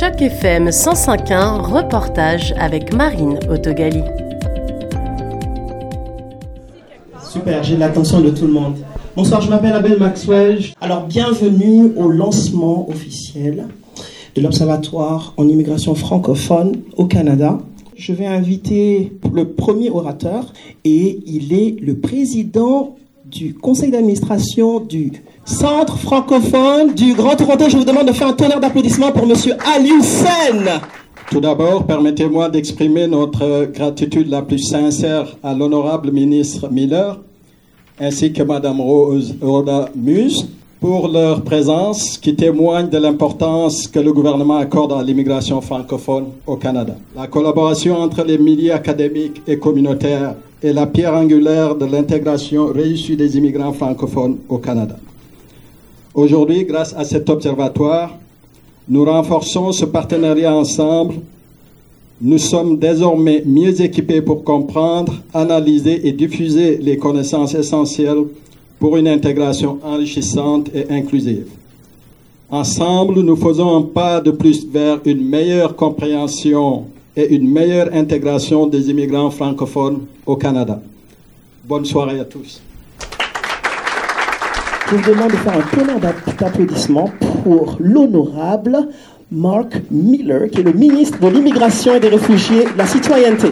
Choc FM 105.1, reportage avec Marine Autogali. Super, j'ai l'attention de tout le monde. Bonsoir, je m'appelle Abel Maxwell. Alors, bienvenue au lancement officiel de l'Observatoire en immigration francophone au Canada. Je vais inviter le premier orateur et il est le président du conseil d'administration du Centre francophone du Grand Toronto. Je vous demande de faire un tonnerre d'applaudissements pour Monsieur Aliou Sen. Tout d'abord, permettez-moi d'exprimer notre gratitude la plus sincère à l'honorable ministre Miller ainsi que Madame Rose Rhoda Muse pour leur présence qui témoigne de l'importance que le gouvernement accorde à l'immigration francophone au Canada. La collaboration entre les milieux académiques et communautaires est la pierre angulaire de l'intégration réussie des immigrants francophones au Canada. Aujourd'hui, grâce à cet observatoire, nous renforçons ce partenariat ensemble. Nous sommes désormais mieux équipés pour comprendre, analyser et diffuser les connaissances essentielles pour une intégration enrichissante et inclusive. Ensemble, nous faisons un pas de plus vers une meilleure compréhension et une meilleure intégration des immigrants francophones au Canada. Bonne soirée à tous. Je vous demande de faire un tonnerre d'applaudissements pour l'honorable Mark Miller, qui est le ministre de l'Immigration et des Réfugiés, la citoyenneté.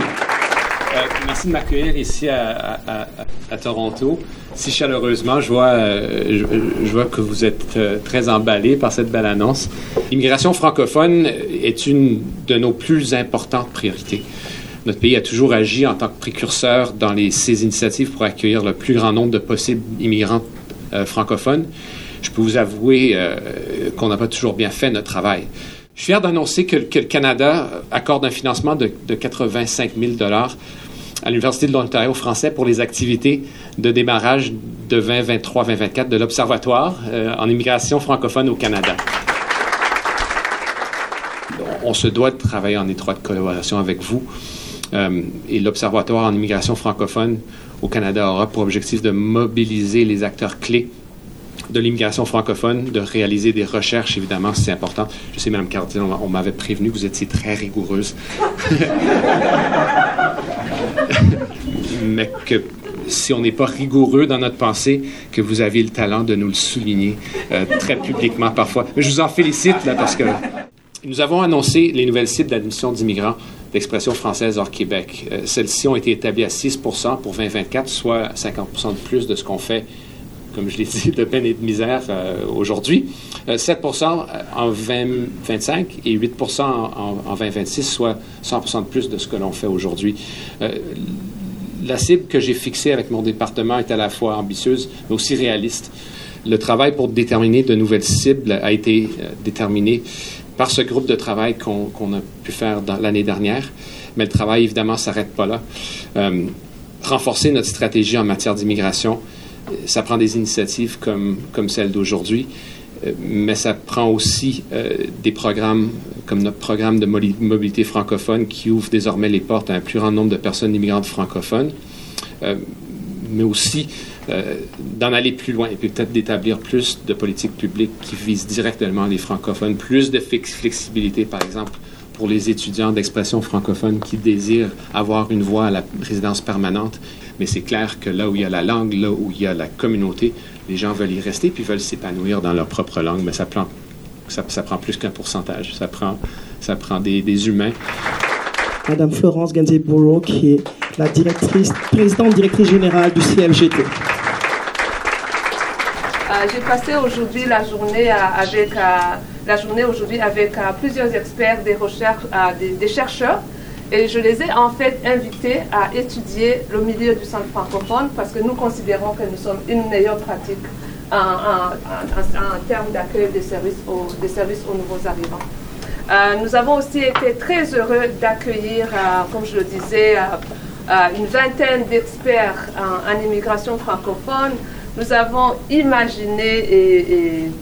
Euh, merci de m'accueillir ici à, Toronto, si chaleureusement. Je vois, euh, je, vois que vous êtes euh, très emballé par cette belle annonce. L'immigration francophone est une de nos plus importantes priorités. Notre pays a toujours agi en tant que précurseur dans les, ces initiatives pour accueillir le plus grand nombre de possibles immigrants francophones. Je peux vous avouer qu'on n'a pas toujours bien fait notre travail. Je suis fier d'annoncer que, le Canada accorde un financement de, de 85 000 à l'Université de l'Ontario français pour les activités de démarrage de 2023-2024 de l'Observatoire euh, en immigration francophone au Canada. On se doit de travailler en étroite collaboration avec vous. Euh, et l'Observatoire en immigration francophone au Canada aura pour objectif de mobiliser les acteurs clés de l'immigration francophone, de réaliser des recherches, évidemment, c'est important. Je sais, Mme Cartier, on, m'avait prévenu que vous étiez très rigoureuse. Mais que si on n'est pas rigoureux dans notre pensée, que vous avez le talent de nous le souligner euh, très publiquement parfois. Mais je vous en félicite, là, parce que nous avons annoncé les nouvelles cibles d'admission d'immigrants d'expression française hors Québec. Euh, celles-ci ont été établies à 6% pour 2024, soit 50% de plus de ce qu'on fait comme je l'ai dit, de peine et de misère euh, aujourd'hui. 7% euh, en 2025 et 8% en, 2026, soit 100 de plus de ce que l'on fait aujourd'hui. Euh, la cible que j'ai fixée avec mon département est à la fois ambitieuse, mais aussi réaliste. Le travail pour déterminer de nouvelles cibles a été déterminé par ce groupe de travail qu'on a pu faire l'année dernière, mais le travail, évidemment, ne s'arrête pas là. renforcer notre stratégie en matière d'immigration, ça prend des initiatives comme, celle d'aujourd'hui, euh, mais ça prend aussi euh, des programmes comme notre programme de mobilité francophone qui ouvre désormais les portes à un plus grand nombre de personnes immigrantes francophones, euh, mais aussi d'en aller plus loin et peut-être d'établir plus de politiques publiques qui visent directement les francophones, plus de flexibilité, par exemple, pour les étudiants d'expression francophone qui désirent avoir une voie à la résidence permanente mais c'est clair que là où il y a la langue, là où il y a la communauté, les gens veulent y rester puis veulent s'épanouir dans leur propre langue, mais ça prend, ça, prend plus qu'un pourcentage, ça prend, ça prend des, des humains. Madame Florence Gainsborough, qui est la directrice, présidente directrice générale du CFGT. Euh, j'ai passé aujourd'hui la journée avec, la journée aujourd'hui avec plusieurs experts des recherches, des chercheurs et je les ai en fait invités à étudier le milieu du centre francophone parce que nous considérons que nous sommes une meilleure pratique en, termes d'accueil des services, aux, des services aux nouveaux arrivants. Euh, nous avons aussi été très heureux d'accueillir, euh, comme je le disais, euh, une vingtaine d'experts en, immigration francophone. Nous avons imaginé, et, et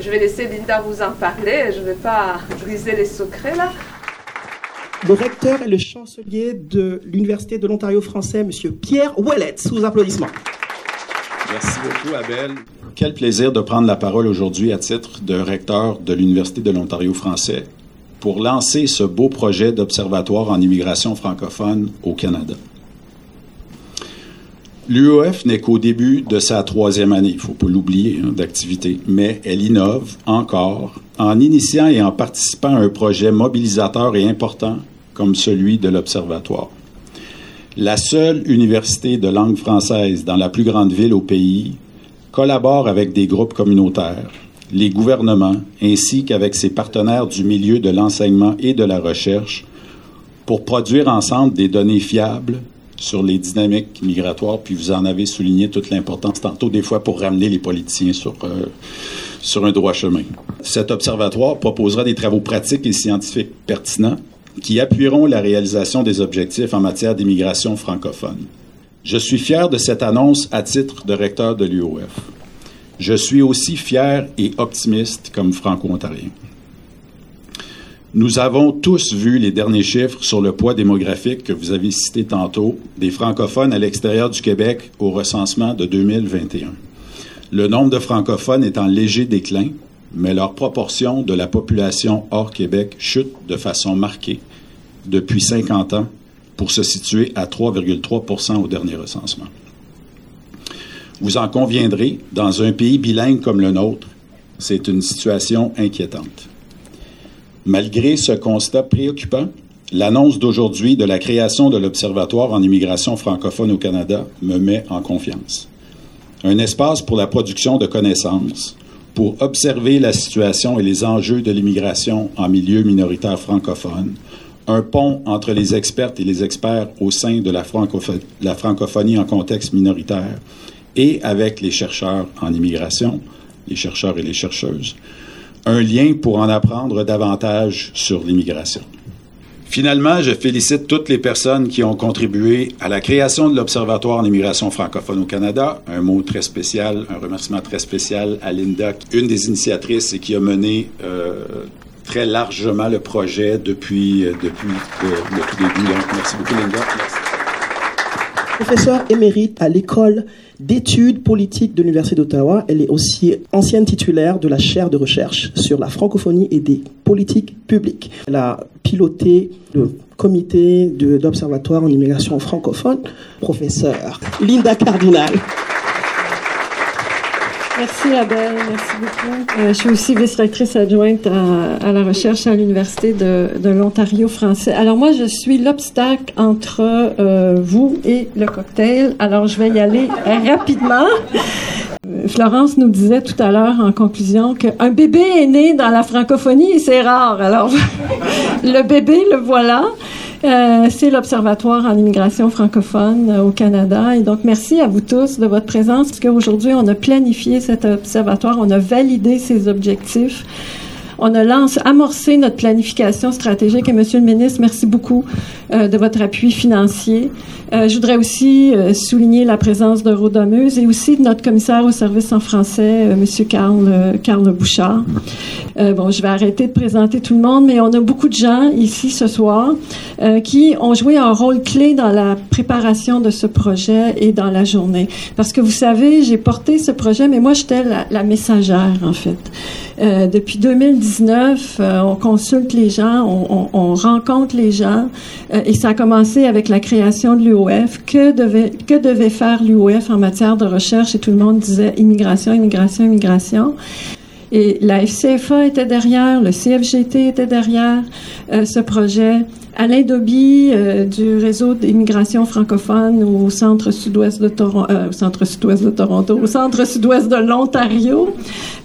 je vais laisser Linda vous en parler, je ne vais pas briser les secrets là, le recteur et le chancelier de l'Université de l'Ontario français, M. Pierre Ouellet, sous applaudissements. Merci beaucoup, Abel. Quel plaisir de prendre la parole aujourd'hui à titre de recteur de l'Université de l'Ontario français pour lancer ce beau projet d'observatoire en immigration francophone au Canada. L'UOF n'est qu'au début de sa troisième année, il ne faut pas l'oublier, hein, d'activité, mais elle innove encore en initiant et en participant à un projet mobilisateur et important comme celui de l'Observatoire. La seule université de langue française dans la plus grande ville au pays collabore avec des groupes communautaires, les gouvernements, ainsi qu'avec ses partenaires du milieu de l'enseignement et de la recherche pour produire ensemble des données fiables sur les dynamiques migratoires, puis vous en avez souligné toute l'importance tantôt, des fois pour ramener les politiciens sur, euh, sur un droit chemin. Cet observatoire proposera des travaux pratiques et scientifiques pertinents qui appuieront la réalisation des objectifs en matière d'immigration francophone. Je suis fier de cette annonce à titre de recteur de l'UOF. Je suis aussi fier et optimiste comme franco-ontarien. Nous avons tous vu les derniers chiffres sur le poids démographique que vous avez cité tantôt des francophones à l'extérieur du Québec au recensement de 2021. Le nombre de francophones est en léger déclin, mais leur proportion de la population hors Québec chute de façon marquée depuis 50 ans pour se situer à 3,3% au dernier recensement. Vous en conviendrez, dans un pays bilingue comme le nôtre, c'est une situation inquiétante. Malgré ce constat préoccupant, l'annonce d'aujourd'hui de la création de l'Observatoire en immigration francophone au Canada me met en confiance. Un espace pour la production de connaissances, pour observer la situation et les enjeux de l'immigration en milieu minoritaire francophone, un pont entre les expertes et les experts au sein de la, la francophonie en contexte minoritaire et avec les chercheurs en immigration, les chercheurs et les chercheuses, un lien pour en apprendre davantage sur l'immigration. Finalement, je félicite toutes les personnes qui ont contribué à la création de l'Observatoire en immigration francophone au Canada. Un mot très spécial, un remerciement très spécial à Linda, une des initiatrices et qui a mené euh, très largement le projet depuis, euh, depuis le, le, tout début. Donc, merci beaucoup, Linda. Merci. Professeur émérite à l'école d'études politiques de l'Université d'Ottawa. Elle est aussi ancienne titulaire de la chaire de recherche sur la francophonie et des politiques publiques. Elle a piloté le comité d'observatoire en immigration francophone. Professeur Linda Cardinal. Merci Abel, merci beaucoup. Euh, je suis aussi vice-rectrice adjointe à, la recherche à l'Université de, l'Ontario français. Alors moi, je suis l'obstacle entre euh, vous et le cocktail. Alors je vais y aller rapidement. Florence nous disait tout à l'heure en conclusion qu'un bébé est né dans la francophonie et c'est rare. Alors le bébé, le voilà. Euh, c'est l'Observatoire en immigration francophone euh, au Canada. Et donc, merci à vous tous de votre présence, parce qu'aujourd'hui, on a planifié cet observatoire, on a validé ses objectifs. On a lancé, amorcé notre planification stratégique. Et Monsieur le ministre, merci beaucoup euh, de votre appui financier. Euh, je voudrais aussi euh, souligner la présence de Rodameuse et aussi de notre commissaire au service en français, euh, Monsieur Carl, Carl Bouchard. bon, je vais arrêter de présenter tout le monde, mais on a beaucoup de gens ici ce soir qui ont joué un rôle clé dans la préparation de ce projet et dans la journée. Parce que vous savez, j'ai porté ce projet, mais moi, j'étais la, la, messagère, en fait. Depuis 2019, on consulte les gens, on, on, on rencontre les gens, et ça a commencé avec la création de l'UOF. Que devait, que devait faire l'UOF en matière de recherche? Et tout le monde disait immigration, immigration, immigration. Et la FCFA était derrière, le CFGT était derrière euh, ce projet. Alain Doby euh, du réseau d'immigration francophone au centre sud-ouest de Toronto, euh, au centre sud-ouest de Toronto, au centre sud-ouest de l'Ontario,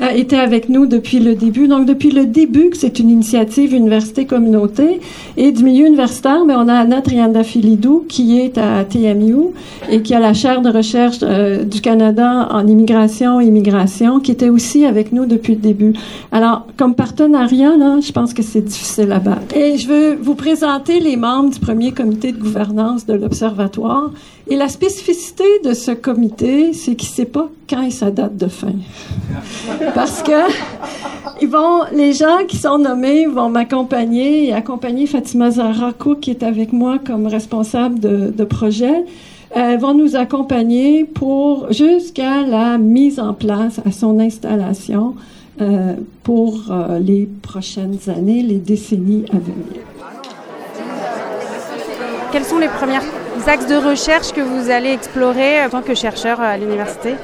euh, était avec nous depuis le début. Donc depuis le début que c'est une initiative université communauté et du milieu universitaire, mais on a Anna Triandafilidou qui est à TMU et qui a la chaire de recherche euh, du Canada en immigration et immigration, qui était aussi avec nous depuis le début. Alors comme partenariat là, je pense que c'est difficile à battre. Et je veux vous présenter les membres du premier comité de gouvernance de l'Observatoire. Et la spécificité de ce comité, c'est qu'il ne sait pas quand est sa date de fin. Parce que ils vont, les gens qui sont nommés vont m'accompagner et accompagner Fatima Zahra qui est avec moi comme responsable de, de projet. Euh, vont nous accompagner pour jusqu'à la mise en place, à son installation pour les prochaines années, les décennies à venir. Quels sont les premiers axes de recherche que vous allez explorer en tant que chercheur à l'université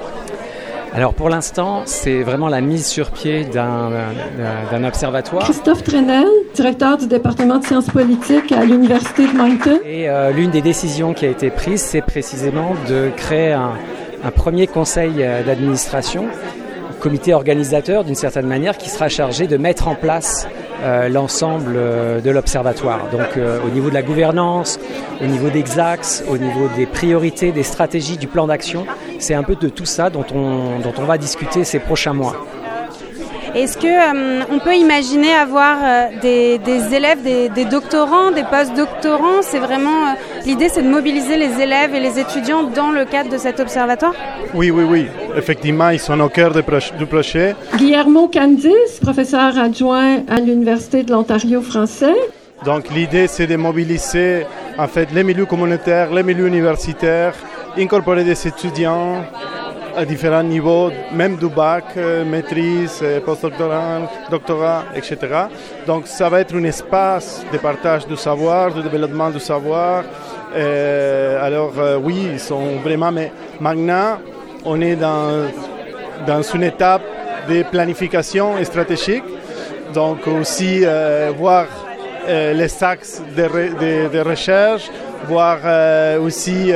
alors pour l'instant, c'est vraiment la mise sur pied d'un observatoire. Christophe Trenel, directeur du département de sciences politiques à l'Université de Moncton. Et euh, l'une des décisions qui a été prise, c'est précisément de créer un, un premier conseil euh, d'administration, comité organisateur d'une certaine manière, qui sera chargé de mettre en place euh, l'ensemble euh, de l'observatoire. Donc euh, au niveau de la gouvernance, au niveau des axes, au niveau des priorités, des stratégies, du plan d'action, c'est un peu de tout ça dont on, dont on va discuter ces prochains mois. Est-ce que on peut imaginer avoir des, élèves, des, doctorants, des post-doctorants? C'est vraiment l'idée, c'est de mobiliser les élèves et les étudiants dans le cadre de cet observatoire? Oui, oui, oui. Effectivement, ils sont au cœur du projet. Guillermo Candice, professeur adjoint à l'Université de l'Ontario français. Donc l'idée, c'est de mobiliser en fait les milieux communautaires, les milieux universitaires, incorporer des étudiants à différents niveaux, même du bac, euh, maîtrise, euh, postdoctorat, doctorat, etc. Donc ça va être un espace de partage du savoir, de développement du savoir. Euh, alors oui, ils sont vraiment, mais maintenant, on est dans, dans une étape de planification stratégique, donc aussi voir les axes de, recherche, voir euh, aussi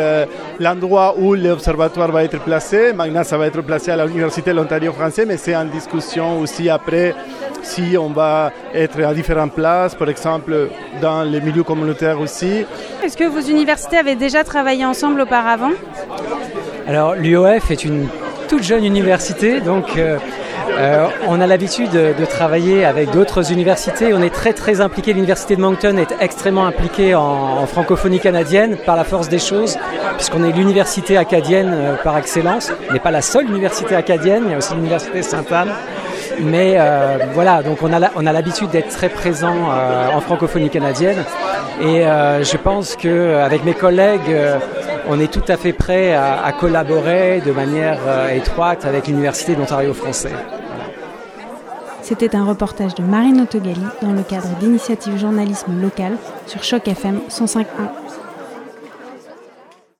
l'endroit où l'observatoire va être placé. Maintenant, ça va être placé à l'Université de l'Ontario français, mais c'est en discussion aussi après si on va être à différentes places, par exemple dans les milieux communautaires aussi. Est-ce que vos universités avaient déjà travaillé ensemble auparavant? Alors l'UOF est une toute jeune université, donc euh, euh, on a l'habitude de, travailler avec d'autres universités. On est très très impliqué. L'université de Moncton est extrêmement impliquée en, francophonie canadienne par la force des choses, puisqu'on est l'université acadienne euh, par excellence. On n'est pas la seule université acadienne, il y a aussi l'université Sainte-Anne. Mais voilà, donc on a l'habitude d'être très présent en francophonie canadienne. Et je pense qu'avec mes collègues, on est tout à fait prêt à, collaborer de manière euh, étroite avec l'Université d'Ontario français. C'était un reportage de Marine Autogali dans le cadre d'initiative journalisme local sur Choc FM 105.1.